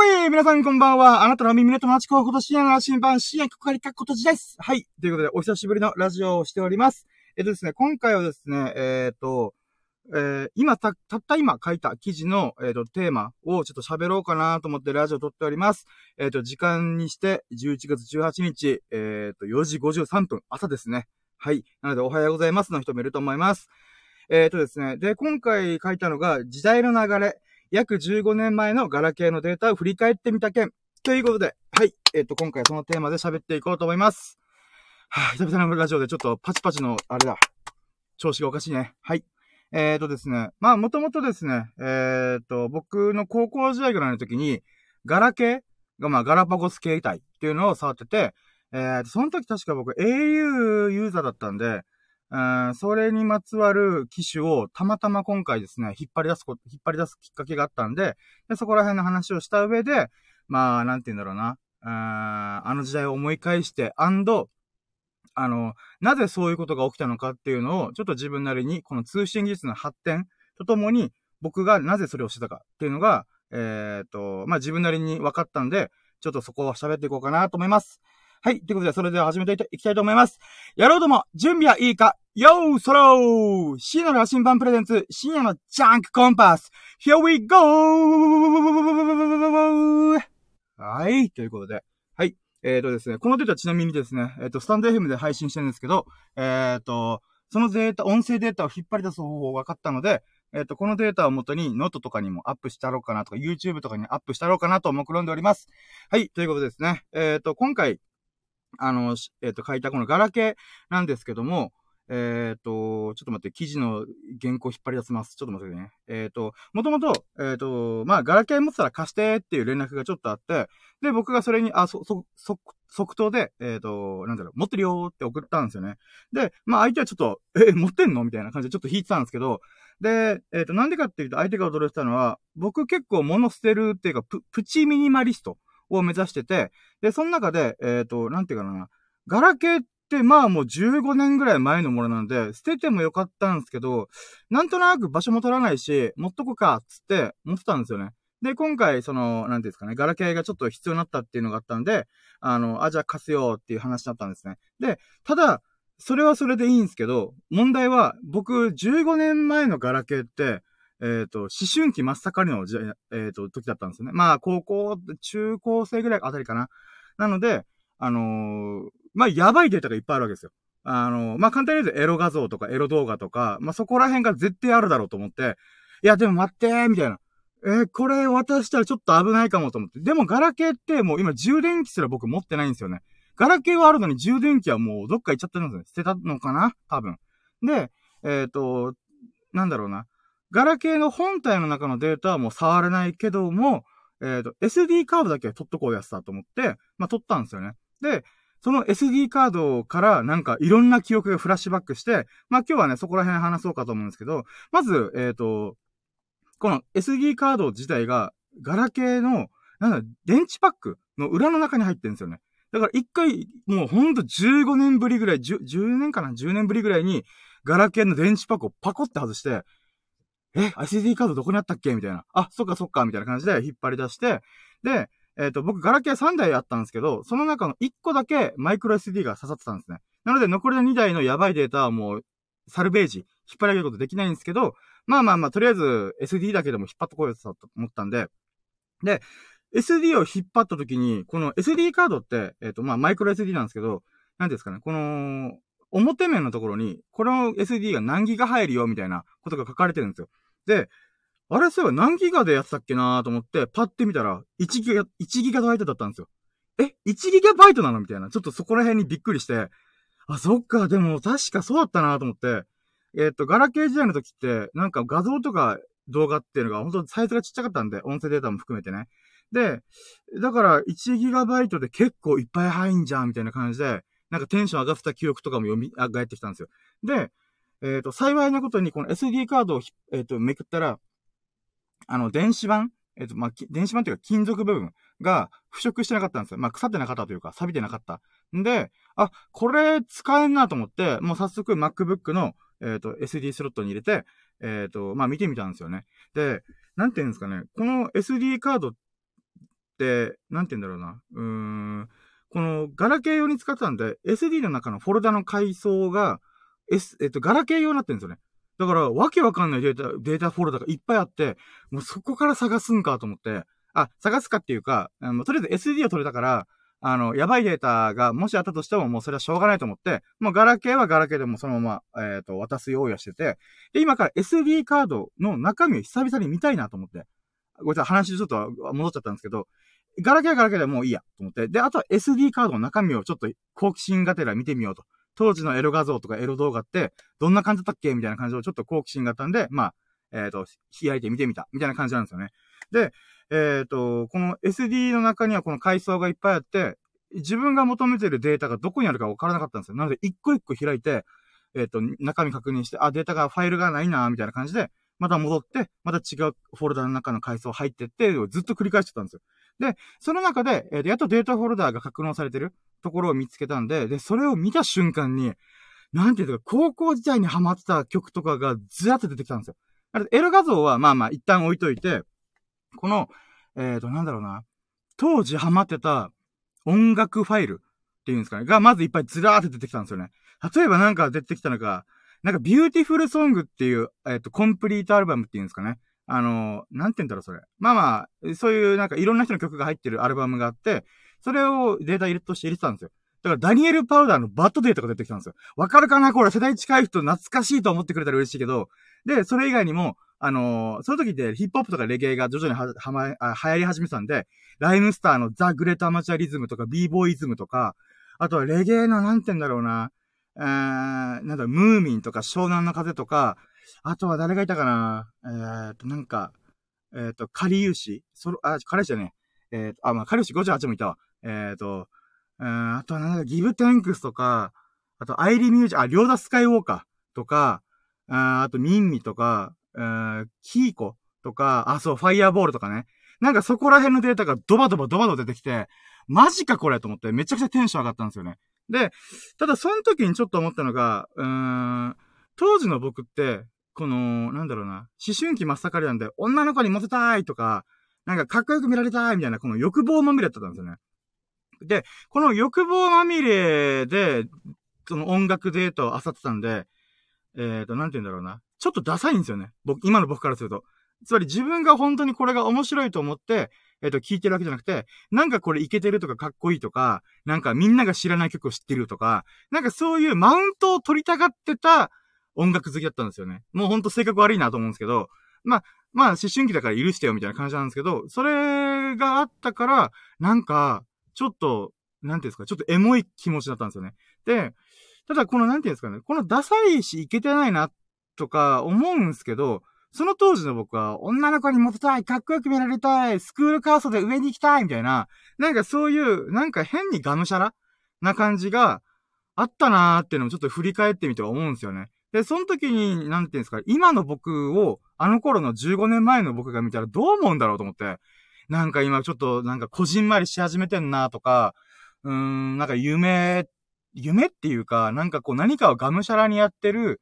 おい皆さんこんばんは。あなたの耳の友達候補と深夜の新版、深夜かかりかことじです。はい。ということで、お久しぶりのラジオをしております。えっとですね、今回はですね、えー、っと、えー、今た、たった今書いた記事の、えっ、と、テーマをちょっと喋ろうかなと思ってラジオを撮っております。えっ、と、時間にして、11月18日、えっ、と、4時53分、朝ですね。はい。なので、おはようございますの人もいると思います。えっ、とですね。で、今回書いたのが、時代の流れ。約15年前のガラケーのデータを振り返ってみた件。ということで、はい。えっ、ー、と、今回そのテーマで喋っていこうと思います。はぁ、久々のラジオでちょっとパチパチの、あれだ。調子がおかしいね。はい。えっ、ー、とですね。まあ、もともとですね、えっ、ー、と、僕の高校時代ぐらいの時に、ガラケーが、まあ、ガラパゴス携帯っていうのを触ってて、えー、その時確か僕 au ユーザーだったんで、それにまつわる機種をたまたま今回ですね、引っ張り出すこと、引っ張り出すきっかけがあったんで、でそこら辺の話をした上で、まあ、なんて言うんだろうな、あの時代を思い返して、アンド、あの、なぜそういうことが起きたのかっていうのを、ちょっと自分なりに、この通信技術の発展とともに、僕がなぜそれをしてたかっていうのが、えっ、ー、と、まあ、自分なりに分かったんで、ちょっとそこを喋っていこうかなと思います。はい。ということで、それでは始めていきたいと思います。やろうとも、準備はいいかよーそろー深夜の羅針盤プレゼンツ、深夜のジャンクコンパス !Here we go! はい。ということで、はい。えっ、ー、とですね、このデータちなみにですね、えっ、ー、と、スタンド FM で配信してるんですけど、えっ、ー、と、そのデータ、音声データを引っ張り出す方法が分かったので、えっ、と、このデータをもとにノートとかにもアップしたろうかなとか、YouTube とかにアップしたろうかなと目論んでおります。はい。ということですね。えっ、と、今回、あの、えっ、ー、と、書いたこのガラケーなんですけども、えっ、ー、と、ちょっと待って、記事の原稿引っ張り出します。ちょっと待ってね。えっ、ー、と、もともと、えっ、ー、と、まあ、ガラケー持ってたら貸してっていう連絡がちょっとあって、で、僕がそれに、あ、そ、そ、そ、即答で、えっ、と、なんだろう、持ってるよって送ったんですよね。で、まあ、相手はちょっと、え、持ってんの？みたいな感じでちょっと引いてたんですけど、で、えっ、と、なんでかっていうと、相手が驚いてたのは、僕結構物捨てるっていうか、プ、プチミニマリストを目指してて、で、その中で、えっ、と、なんていうかな、ガラケーってまあもう15年ぐらい前のものなんで、捨ててもよかったんですけど、なんとなく場所も取らないし、持っとこか、つって持ってたんですよね。で、今回、その、なんていうんですかね、ガラケーがちょっと必要になったっていうのがあったんで、あの、あ、じゃあ貸すよっていう話だったんですね。で、ただ、それはそれでいいんですけど、問題は、僕、15年前のガラケーって、えっ、と、思春期真っ盛りの時代、えっ、と、時だったんですよね。まあ、高校、中高生ぐらいあたりかな。なので、あのー、まあ、やばいデータがいっぱいあるわけですよ。あの、まあ、簡単に言うとエロ画像とかエロ動画とか、まあ、そこら辺が絶対あるだろうと思って、いや、でも待ってー、みたいな。えー、これ渡したらちょっと危ないかもと思って。でもガラケーってもう今充電器すら僕持ってないんですよね。ガラケーはあるのに充電器はもうどっか行っちゃってるんですよね。捨てたのかな？多分。で、えっ、と、なんだろうな。ガラケーの本体の中のデータはもう触れないけども、えっ、ー、と、SD カードだけ取っとこうやつだと思って、まあ、取ったんですよね。で、その SD カードからなんかいろんな記憶がフラッシュバックして、まあ今日はね、そこら辺話そうかと思うんですけど、まず、えっ、ー、と、この SD カード自体が、ガラケーの、なんだ、電池パックの裏の中に入ってるんですよね。だから一回、もうほんと15年ぶりぐらい、10, 10年かな ?10 年ぶりぐらいに、ガラケーの電池パックをパコって外して、え、SD カードどこにあったっけ？みたいな。あ、そっかそっか、みたいな感じで引っ張り出して、で、えっ、ー、と、僕、ガラケー3台あったんですけど、その中の1個だけマイクロ SD が刺さってたんですね。なので、残りの2台のやばいデータはもう、サルベージ、引っ張り上げることできないんですけど、まあまあまあ、とりあえず SD だけでも引っ張ってこようと思ったんで、で、SD を引っ張った時に、この SD カードって、えっ、ー、と、まあ、マイクロ SD なんですけど、何ですかね、この、表面のところに、この SD が何ギガ入るよ、みたいなことが書かれてるんですよ。で、あれそういえば何ギガでやってたっけなーと思って、パッて見たら、1ギガ、1ギガバイトだったんですよ。え ?1 ギガバイトなのみたいな。ちょっとそこら辺にびっくりして、あ、そっか、でも確かそうだったなと思って、えっ、と、ガラケー時代の時って、なんか画像とか動画っていうのが本当サイズがちっちゃかったんで、音声データも含めてね。で、だから1ギガバイトで結構いっぱい入んじゃんみたいな感じで、なんかテンション上がった記憶とかも読み、あ、返ってきたんですよ。で、えっ、ー、と、幸いなことにこの SD カードを、えっ、ー、と、めくったら、あの、電子版えっ、と、まあ、電子版というか金属部分が腐食してなかったんですよ。まあ、腐ってなかったというか、錆びてなかった。んで、あ、これ使えんなと思って、もう早速 MacBook の、えっ、ー、と、SD スロットに入れて、えっ、と、まあ、見てみたんですよね。で、なんて言うんですかね。この SD カードっ、て、なんて言うんだろうな。うーん。この、ガラケー用に使ってたんで、SD の中のフォルダの階層が、S、えっと、ガラケー用になってるんですよね。だから、わけわかんないデータ、データフォルダがいっぱいあって、もうそこから探すんかと思って、あ、探すかっていうか、あの、とりあえず SD を取れたから、あの、やばいデータがもしあったとしてももうそれはしょうがないと思って、もうガラケーはガラケーでもそのまま、えっ、ー、と、渡す用意をしてて、で、今から SD カードの中身を久々に見たいなと思って。ごめんなさい、話ちょっと戻っちゃったんですけど、ガラケーはガラケーでもういいや、と思って。で、あとは SD カードの中身をちょっと好奇心がてら見てみようと。当時のエロ画像とかエロ動画って、どんな感じだったっけ？みたいな感じをちょっと好奇心があったんで、まあ、えっ、ー、と、開いて見てみた。みたいな感じなんですよね。で、えっ、ー、と、この SD の中にはこの階層がいっぱいあって、自分が求めてるデータがどこにあるかわからなかったんですよ。なので、一個一個開いて、えっ、ー、と、中身確認して、あ、データが、ファイルがないなみたいな感じで、また戻って、また違うフォルダの中の階層入ってって、ずっと繰り返してたんですよ。で、その中で、えー、やっとデータフォルダーが格納されてるところを見つけたんで、で、それを見た瞬間に、なんていうか、高校時代にハマってた曲とかがずらっと出てきたんですよ。エロ画像はまあまあ一旦置いといて、この、えっ、ー、と、なんだろうな。当時ハマってた音楽ファイルっていうんですかね。が、まずいっぱいずらーって出てきたんですよね。例えばなんか出てきたのが、なんかビューティフルソングっていう、えっ、ー、と、コンプリートアルバムっていうんですかね。あの、なんて言うんだろう、それ。まあまあ、そういうなんかいろんな人の曲が入ってるアルバムがあって、それをデータ入れとして入れてたんですよ。だからダニエル・パウダーの Bad Day とか出てきたんですよ。わかるかなこれ世代近い人懐かしいと思ってくれたら嬉しいけど、で、それ以外にも、あのー、その時ってヒップホップとかレゲエが徐々には、はま、流行り始めたんで、ライムスターのザ・グレート・アマチュアリズムとか、ビーボーイズムとか、あとはレゲエのなんて言うんだろうな、えー、なんだ、ムーミンとか、湘南の風とか、あとは誰がいたかなえーと、なんか、えっ、と、カリユシ、そろ、あ、カリユシだね。えーと、あ、まあ、カリユシ58もいたわ。えっ、ー、と、うん、あとはなんか、ギブテンクスとか、あと、アイリミュージ、あ、リョーダスカイウォーカーとか、ああと、ミンミとか、えー、キーコとか、あ、そう、ファイヤーボールとかね。なんかそこら辺のデータがドバドバドバドバ出てきて、マジかこれと思ってめちゃくちゃテンション上がったんですよね。で、ただその時にちょっと思ったのが、うーん、当時の僕って、この、なんだろうな、思春期真っ盛りなんで、女の子にモテたいとか、なんかかっこよく見られたいみたいな、この欲望まみれだったんですよね。で、この欲望まみれで、その音楽データを漁ってたんで、えっ、ー、と、なんて言うんだろうな。ちょっとダサいんですよね。僕、今の僕からすると。つまり自分が本当にこれが面白いと思って、えっ、ー、と、聞いてるわけじゃなくて、なんかこれイケてるとかかっこいいとか、なんかみんなが知らない曲を知ってるとか、なんかそういうマウントを取りたがってた音楽好きだったんですよね。もうほんと性格悪いなと思うんですけど、まあ、まあ、思春期だから許してよみたいな感じなんですけど、それがあったから、なんか、ちょっと、なんていうんですか、ちょっとエモい気持ちだったんですよね。で、ただこの、なんていうんですかね、このダサいし、いけてないな、とか思うんですけど、その当時の僕は、女の子にモテたい、かっこよく見られたい、スクールカーストで上に行きたい、みたいな、なんかそういう、なんか変にがむしゃらな感じがあったなーっていうのをちょっと振り返ってみて思うんですよね。で、その時に、なんていうんですか、今の僕を、あの頃の15年前の僕が見たらどう思うんだろうと思って、なんか今ちょっとなんかこじんまりし始めてんなとか、うーん、なんか夢、夢っていうか、なんかこう何かをがむしゃらにやってる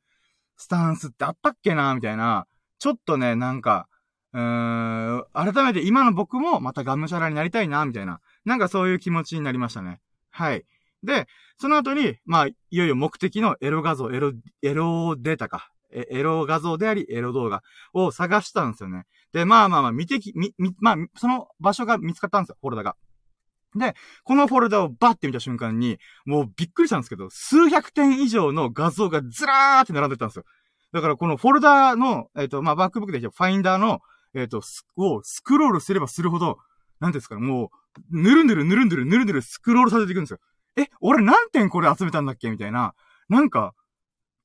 スタンスってあったっけなみたいな、ちょっとね、なんか、うーん、改めて今の僕もまたがむしゃらになりたいなみたいな、なんかそういう気持ちになりましたね。はい。で、その後に、まあ、いよいよ目的のエロ画像、エロ、エロデータか。えエロ画像であり、エロ動画を探したんですよね。で、まあまあまあ、見てき、み、み、まあ、その場所が見つかったんですよ、フォルダが。で、このフォルダをバッて見た瞬間に、もうびっくりしたんですけど、数百点以上の画像がずらーって並んでたんですよ。だからこのフォルダの、えっ、ー、と、まあ、バックブックで言ファインダーの、えっ、ー、と、をスクロールすればするほど、なんですかね、もう、ぬるぬるぬるぬるぬるぬるスクロールさせていくんですよ。え、俺何点これ集めたんだっけ？みたいな。なんか、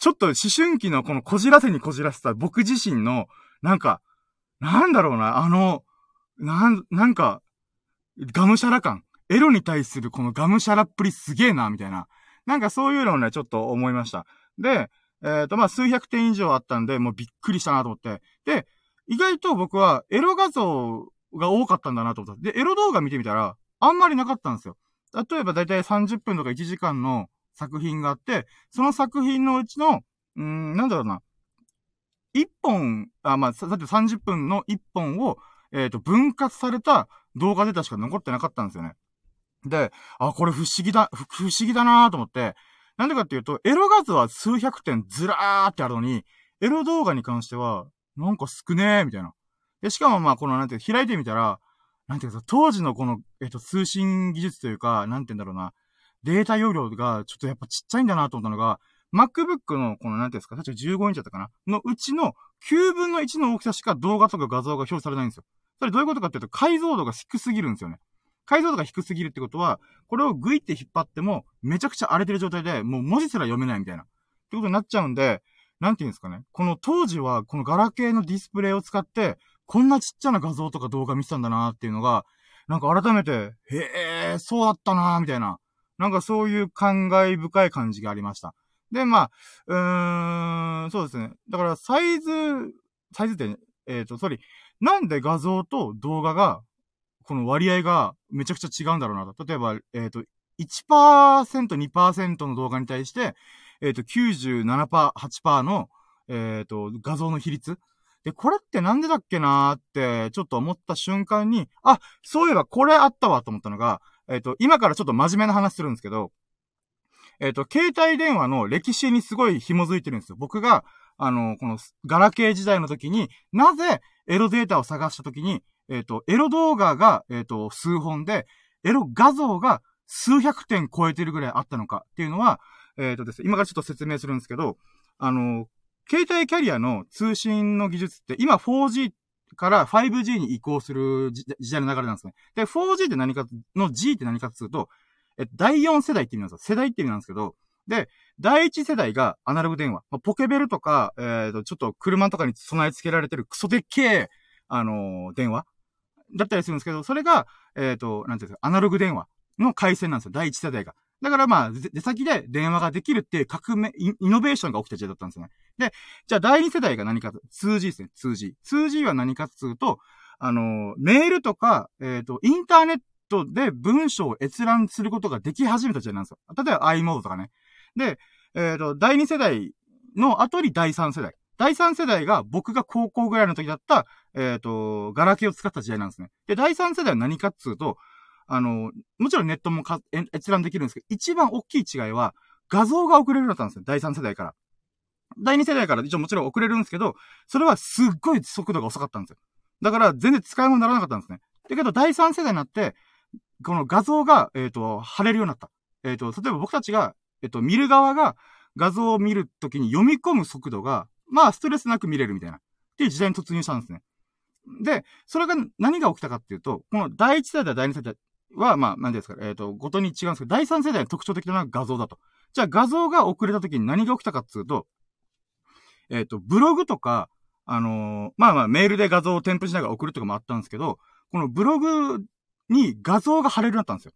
ちょっと思春期のこのこじらせにこじらせた僕自身の、なんか、なんだろうな、あの、なん、なんか、がむしゃら感。エロに対するこのがむしゃらっぷりすげえな、みたいな。なんかそういうのをね、ちょっと思いました。で、えっ、ー、と、まあ、数百点以上あったんで、もうびっくりしたなと思って。で、意外と僕はエロ画像が多かったんだなと思った。で、エロ動画見てみたら、あんまりなかったんですよ。例えばだいたい30分とか1時間の作品があって、その作品のうちの、うん、なんだろうな。1本、あ、まあ、だって30分の1本を、えっ、ー、と、分割された動画データしか残ってなかったんですよね。で、あ、これ不思議だ、不思議だなと思って、なんでかっていうと、エロ画像は数百点ずらーってあるのに、エロ動画に関しては、なんか少ねーみたいな。で、しかもまあ、この、なんていう、開いてみたら、なんていうか、当時のこの、えっと、通信技術というか、なんて言うんだろうな、データ容量がちょっとやっぱちっちゃいんだなと思ったのが、MacBook の、この、なんていうんですか、確か15インチだったかな？のうちの9分の1の大きさしか動画とか画像が表示されないんですよ。それどういうことかっていうと、解像度が低すぎるんですよね。解像度が低すぎるってことは、これをグイって引っ張っても、めちゃくちゃ荒れてる状態で、もう文字すら読めないみたいな。ってことになっちゃうんで、なんていうんですかね？この当時は、このガラケーのディスプレイを使って、こんなちっちゃな画像とか動画見てたんだなっていうのが、なんか改めて、へえ、そうだったなみたいな。なんかそういう感慨深い感じがありました。で、まあ、うーん、そうですね。だからサイズ、サイズって、えっ、ー、と、ソリ、なんで画像と動画が、この割合がめちゃくちゃ違うんだろうなと。例えば、えっ、ー、と、1%、2%の動画に対して、えっ、ー、と、97%、8%の、えっ、ー、と、画像の比率。で、これってなんでだっけなーって、ちょっと思った瞬間に、あ、そういえばこれあったわと思ったのが、えっ、と、今からちょっと真面目な話するんですけど、えっ、と、携帯電話の歴史にすごい紐づいてるんですよ。僕が、あの、この、ガラケー時代の時に、なぜ、エロデータを探した時に、えっ、と、エロ動画が、えっ、と、数本で、エロ画像が数百点超えてるぐらいあったのかっていうのは、えっ、とですね、今からちょっと説明するんですけど、あの、携帯キャリアの通信の技術って、今 4G から 5G に移行する時代の流れなんですね。で、4G って何か、の G って何かっていうと、え、第4世代って意味なんですよ。世代って意味なんですけど、で、第1世代がアナログ電話。まあ、ポケベルとか、えっ、ー、と、ちょっと車とかに備え付けられてるクソでっけえ、あのー、電話だったりするんですけど、それが、えっ、ー、と、なんていうんですか、アナログ電話の回線なんですよ。第1世代が。だからまあ、出先で電話ができるっていう革命、イノベーションが起きた時代だったんですね。で、じゃあ第2世代が何か、2G ですね、2G。2G は何かっていうと、あの、メールとか、えっ、ー、と、インターネットで文章を閲覧することができ始めた時代なんですよ。例えば i モードとかね。で、えっ、ー、と、第2世代の後に第3世代。第3世代が僕が高校ぐらいの時だった、えっ、ー、と、ガラケーを使った時代なんですね。で、第3世代は何かっつうと、あの、もちろんネットもか閲覧できるんですけど、一番大きい違いは、画像が送れるようになったんですよ。第3世代から。第2世代から一応もちろん送れるんですけど、それはすっごい速度が遅かったんですよ。だから全然使い物にならなかったんですね。だけど第3世代になって、この画像が、えっ、ー、と、貼れるようになった。えっ、ー、と、例えば僕たちが、えっ、ー、と、見る側が画像を見るときに読み込む速度が、まあ、ストレスなく見れるみたいな。っていう時代に突入したんですね。で、それが何が起きたかっていうと、この第1世代、第2世代、は、まあ、何ですか、えっ、ー、と、ごとに違うんですけど、第3世代の特徴的なのは画像だと。じゃあ画像が遅れた時に何が起きたかっていうと、えっ、ー、と、ブログとか、あのー、まあまあ、メールで画像を添付しながら送るとかもあったんですけど、このブログに画像が貼れるようになったんですよ。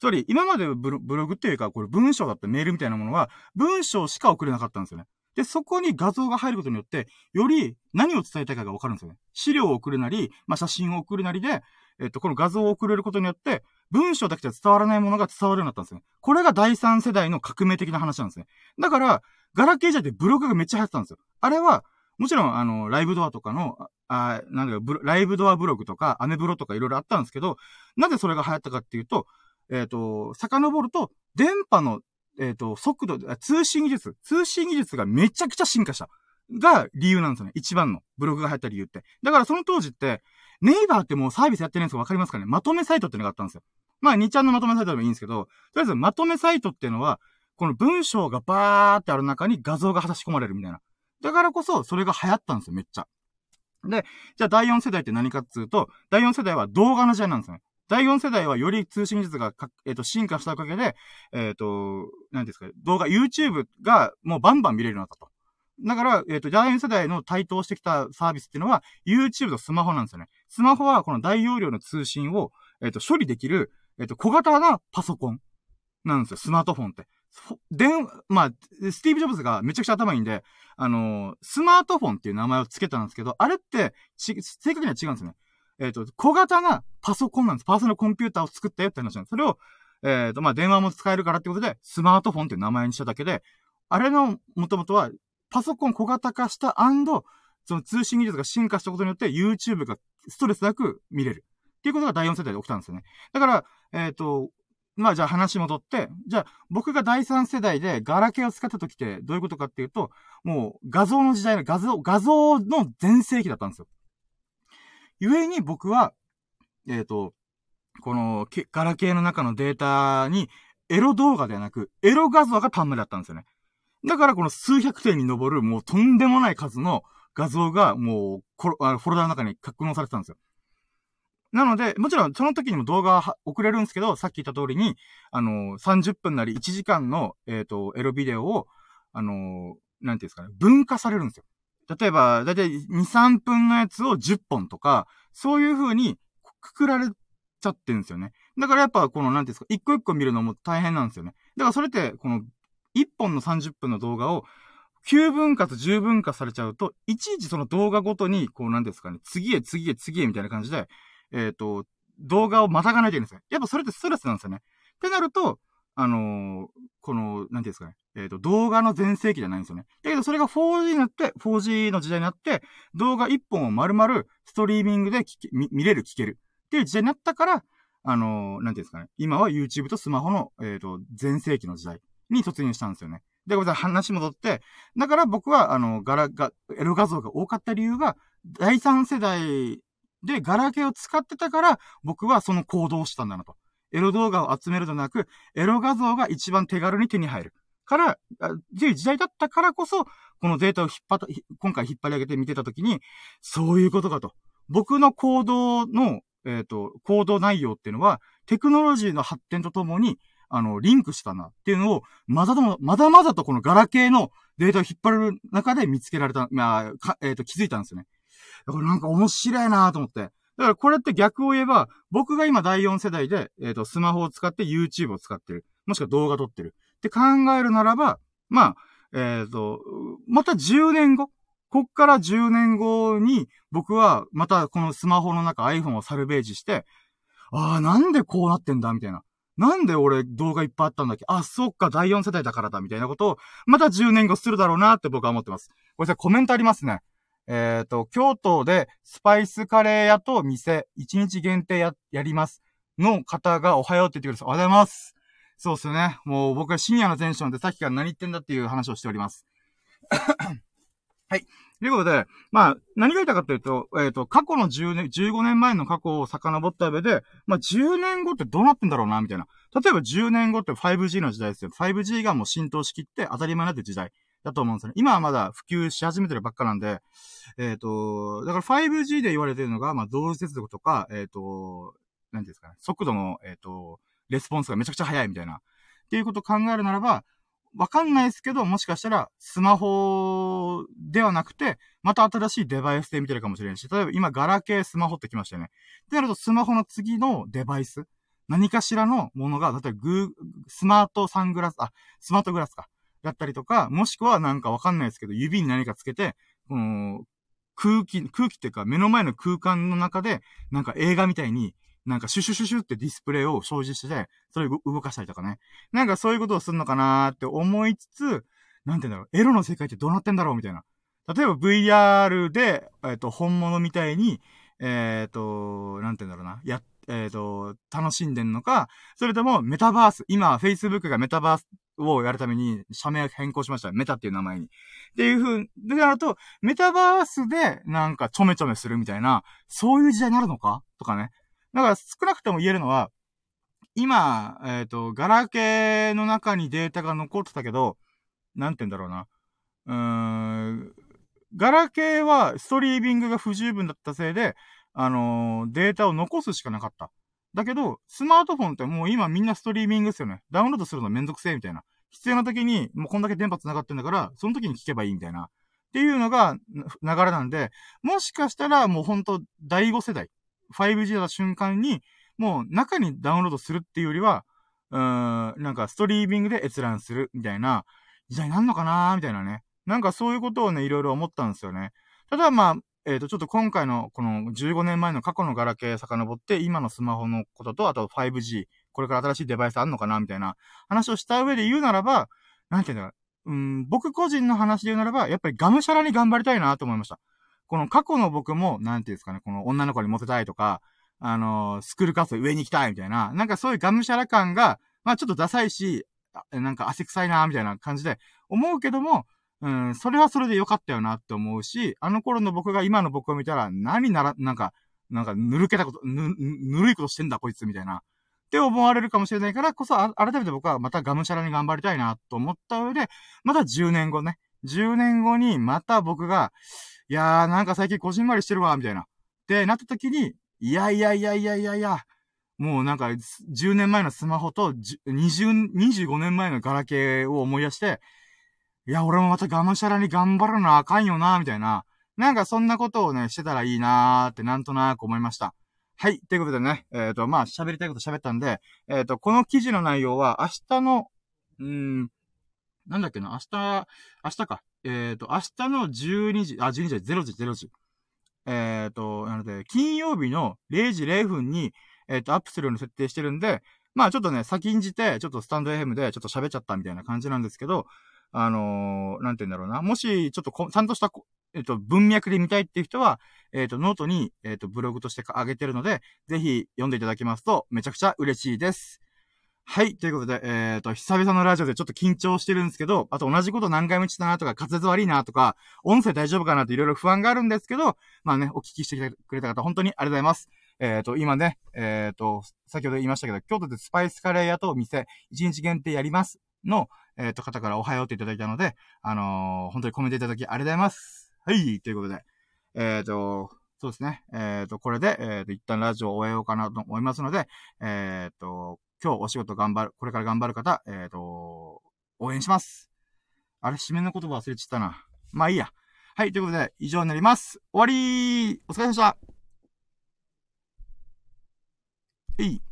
つまり、今までブロブログっていうか、これ文章だったメールみたいなものは、文章しか送れなかったんですよね。で、そこに画像が入ることによって、より何を伝えたいかがわかるんですよね。資料を送るなり、まあ、写真を送るなりで、えっと、この画像を送れることによって、文章だけじゃ伝わらないものが伝わるようになったんですね。これが第三世代の革命的な話なんですね。だから、ガラケー時代でブログがめっちゃ流行ってたんですよ。あれは、もちろん、あの、ライブドアとかの、あなんだか、ライブドアブログとか、アメブロとかいろいろあったんですけど、なぜそれが流行ったかっていうと、えっ、ー、と、遡ると、電波の、えっ、ー、と、速度、通信技術、通信技術がめちゃくちゃ進化した。が理由なんですよね。一番の。ブログが流行った理由って。だからその当時って、ネイバーってもうサービスやってないんですかわかりますかねまとめサイトってのがあったんですよ。まあ、2ちゃんのまとめサイトでもいいんですけど、とりあえずまとめサイトっていうのは、この文章がバーってある中に画像が差し込まれるみたいな。だからこそ、それが流行ったんですよ、めっちゃ。で、じゃあ第4世代って何かっていうと、第4世代は動画の時代なんですね。第4世代はより通信技術がえっ、ー、と、進化したおかげで、えっ、ー、と、何ですか、動画、YouTube がもうバンバン見れるようになったと。だから、えっ、ー、と、第4世代の台頭してきたサービスっていうのは、YouTube とスマホなんですよね。スマホはこの大容量の通信を、えっ、と、処理できる、えっ、と、小型なパソコンなんですよ、スマートフォンって。で、まあ、スティーブ・ジョブズがめちゃくちゃ頭いいんで、あのー、スマートフォンっていう名前を付けたんですけど、あれって、ち、正確には違うんですね。えっ、ー、と、小型なパソコンなんです。パーソナルコンピューターを作ったよって話なんです。それを、えっ、ー、と、まあ、電話も使えるからってことで、スマートフォンっていう名前にしただけで、あれの、もともとは、パソコン小型化したその通信技術が進化したことによって YouTube がストレスなく見れる。っていうことが第4世代で起きたんですよね。だから、えっ、ー、と、まあじゃあ話戻って、じゃあ僕が第3世代でガラケーを使った時ってどういうことかっていうと、もう画像の時代の画像、画像の全盛期だったんですよ。故に僕は、えっ、ー、と、このガラケーの中のデータにエロ動画ではなく、エロ画像が端末だったんですよね。だからこの数百点に上るもうとんでもない数の画像がもうフォルダの中に格納されてたんですよ。なので、もちろんその時にも動画は送れるんですけど、さっき言った通りに、あのー、30分なり1時間の、えっ、ー、と、エロビデオを、あのー、なんていうんですかね、分化されるんですよ。例えば、だいたい2、3分のやつを10本とか、そういう風にくくられちゃってるんですよね。だからやっぱ、この、なんていうんですか、一個一個見るのも大変なんですよね。だからそれって、この、1本の30分の動画を、9分割、10分割されちゃうと、いちいちその動画ごとに、こう、なんですかね、次へ次へ次へみたいな感じで、えっ、ー、と、動画をまたがないといけないんですよ。やっぱそれってストレスなんですよね。ってなると、あのー、この、なんていうんですかね。えっ、ー、と、動画の全盛期じゃないんですよね。だけど、それが 4G になって、4G の時代になって、動画1本を丸々ストリーミングで見れる、聞ける。っていう時代になったから、あのー、なんていうんですかね。今は YouTube とスマホの、えっ、と、全盛期の時代に突入したんですよね。で、ごめんなさい、話戻って、だから僕は、あの、ガラ、が、エロ画像が多かった理由が、第三世代でガラケーを使ってたから、僕はその行動をしたんだなと。エロ動画を集めるとなく、エロ画像が一番手軽に手に入る。から、っていう時代だったからこそ、このデータを引っ張った、今回引っ張り上げて見てたときに、そういうことかと。僕の行動の、えっ、ー、と、行動内容っていうのは、テクノロジーの発展とともに、あの、リンクしたなっていうのを、まだまだまだまだとこのガラケーのデータを引っ張る中で見つけられた、まあ、えっ、ー、と、気づいたんですよね。だからなんか面白いなと思って。だからこれって逆を言えば、僕が今第4世代で、えっ、ー、と、スマホを使って YouTube を使ってる。もしくは動画撮ってる。って考えるならば、まあ、えっ、ー、と、また10年後、こっから10年後に、僕はまたこのスマホの中 iPhone をサルベージして、ああ、なんでこうなってんだみたいな。なんで俺動画いっぱいあったんだっけ？あ、そっか、第4世代だからだ、みたいなことを、また10年後するだろうなって僕は思ってます。これさ、コメントありますね。えっ、ー、と、京都でスパイスカレー屋と店、1日限定や、やります。の方がおはようって言ってください。おはようございます。そうっすね。もう僕は深夜のテンションでさっきから何言ってんだっていう話をしております。はい。ということで、まあ、何が言いたかというと、えっ、ー、と、過去の10年、15年前の過去を遡った上で、まあ、10年後ってどうなってんだろうな、みたいな。例えば10年後って 5G の時代ですよ。5G がもう浸透しきって当たり前になってる時代だと思うんですよね。今はまだ普及し始めてるばっかなんで、えっ、ー、と、だから 5G で言われてるのが、まあ、同時接続とか、えっ、ー、と、なんていうんですかね、速度の、えっ、と、レスポンスがめちゃくちゃ速いみたいな。っていうことを考えるならば、わかんないですけど、もしかしたら、スマホではなくて、また新しいデバイスで見てるかもしれないし、例えば今、ガラケースマホってきましたよね。ってなると、スマホの次のデバイス、何かしらのものが、例えばグー、スマートサングラス、あ、スマートグラスか。だったりとか、もしくはなんかわかんないですけど、指に何かつけて、この、空気、空気っていうか、目の前の空間の中で、なんか映画みたいに、なんかシュシュシュシュってディスプレイを表示して、それを動かしたりとかね。なんかそういうことをするのかなーって思いつつ、なんて言うんだろう、エロの世界ってどうなってんだろうみたいな。例えば VR で、えっ、ー、と、本物みたいに、えっ、ー、と、なんて言うんだろうな、や、えっ、ー、と、楽しんでんのか、それともメタバース、今、Facebook がメタバースをやるために社名変更しました。メタっていう名前に。っていう風でなると、メタバースでなんかちょめちょめするみたいな、そういう時代になるのか？とかね。だから少なくとも言えるのは、今、えっ、ー、と、ガラケーの中にデータが残ってたけど、なんて言うんだろうな。うーん、ガラケーはストリーミングが不十分だったせいで、あのー、データを残すしかなかった。だけど、スマートフォンってもう今みんなストリーミングですよね。ダウンロードするのめんどくせえみたいな。必要な時に、もうこんだけ電波繋がってんだから、その時に聞けばいいみたいな。っていうのが流れなんで、もしかしたらもうほんと第5世代。5G だった瞬間に、もう中にダウンロードするっていうよりは、うーん、なんかストリーミングで閲覧するみたいな時代になんのかなーみたいなね。なんかそういうことをね、いろいろ思ったんですよね。ただまあ、えっ、ー、と、ちょっと今回のこの15年前の過去のガラケー遡って、今のスマホのことと、あと 5G、これから新しいデバイスあんのかなみたいな話をした上で言うならば、なんていうんだろう。うん、僕個人の話で言うならば、やっぱりがむしゃらに頑張りたいなと思いました。この過去の僕も、なんていうんですかね、この女の子にモテたいとか、あのー、スクール活動上に行きたいみたいな、なんかそういうガムシャラ感が、まあちょっとダサいし、なんか汗臭いなみたいな感じで思うけども、うん、それはそれで良かったよなって思うし、あの頃の僕が今の僕を見たら、何なら、なんか、なんか、ぬるけたこと、ぬ、ぬるいことしてんだ、こいつ、みたいな。って思われるかもしれないからこそ、改めて僕はまたがむしゃらに頑張りたいなと思った上で、また10年後ね、10年後にまた僕が、いやーなんか最近こじんまりしてるわ、みたいな。ってなった時に、いやいやいやいやいやいや、もうなんか10年前のスマホと20、25年前のガラケーを思い出して、いや、俺もまたがむしゃらに頑張らなあかんよな、みたいな。なんかそんなことをね、してたらいいなーってなんとなく思いました。はい。ということでね、えっ、ー、と、まあ、喋りたいこと喋ったんで、えっ、ー、と、この記事の内容は、明日の、うん、なんだっけな、明日、明日か。えっ、ー、と、明日の12時、あ、12時、0時、0時。えっ、と、なので、金曜日の0時0分に、えっ、と、アップするように設定してるんで、まあ、ちょっとね、先んじて、ちょっとスタンド FM でちょっと喋っちゃったみたいな感じなんですけど、あのー、なんて言うんだろうな。もし、ちょっとこ、ちゃんとした、えっ、と、文脈で見たいっていう人は、えっ、と、ノートに、えっ、と、ブログとして上げてるので、ぜひ読んでいただきますと、めちゃくちゃ嬉しいです。はい。ということで、えっ、と、久々のラジオでちょっと緊張してるんですけど、あと同じこと何回も言ってたなとか、滑舌悪いなとか、音声大丈夫かなっていろいろ不安があるんですけど、まあね、お聞きしてくれた方、本当にありがとうございます。えっ、と、今ね、えっ、と、先ほど言いましたけど、京都でスパイスカレー屋とお店、1日限定やりますの、えっ、と、方からおはようっていただいたので、あの本当にコメントいただきありがとうございます。はい、ということで、えっ、ー、と、そうですね。えっ、と、これで、えっ、と、一旦ラジオを終えようかなと思いますので、えっ、と、今日お仕事頑張る、これから頑張る方、えっ、と、応援します。あれ、締めの言葉忘れちゃったな。まあいいや。はい、ということで、以上になります。終わりーお疲れ様でしたえい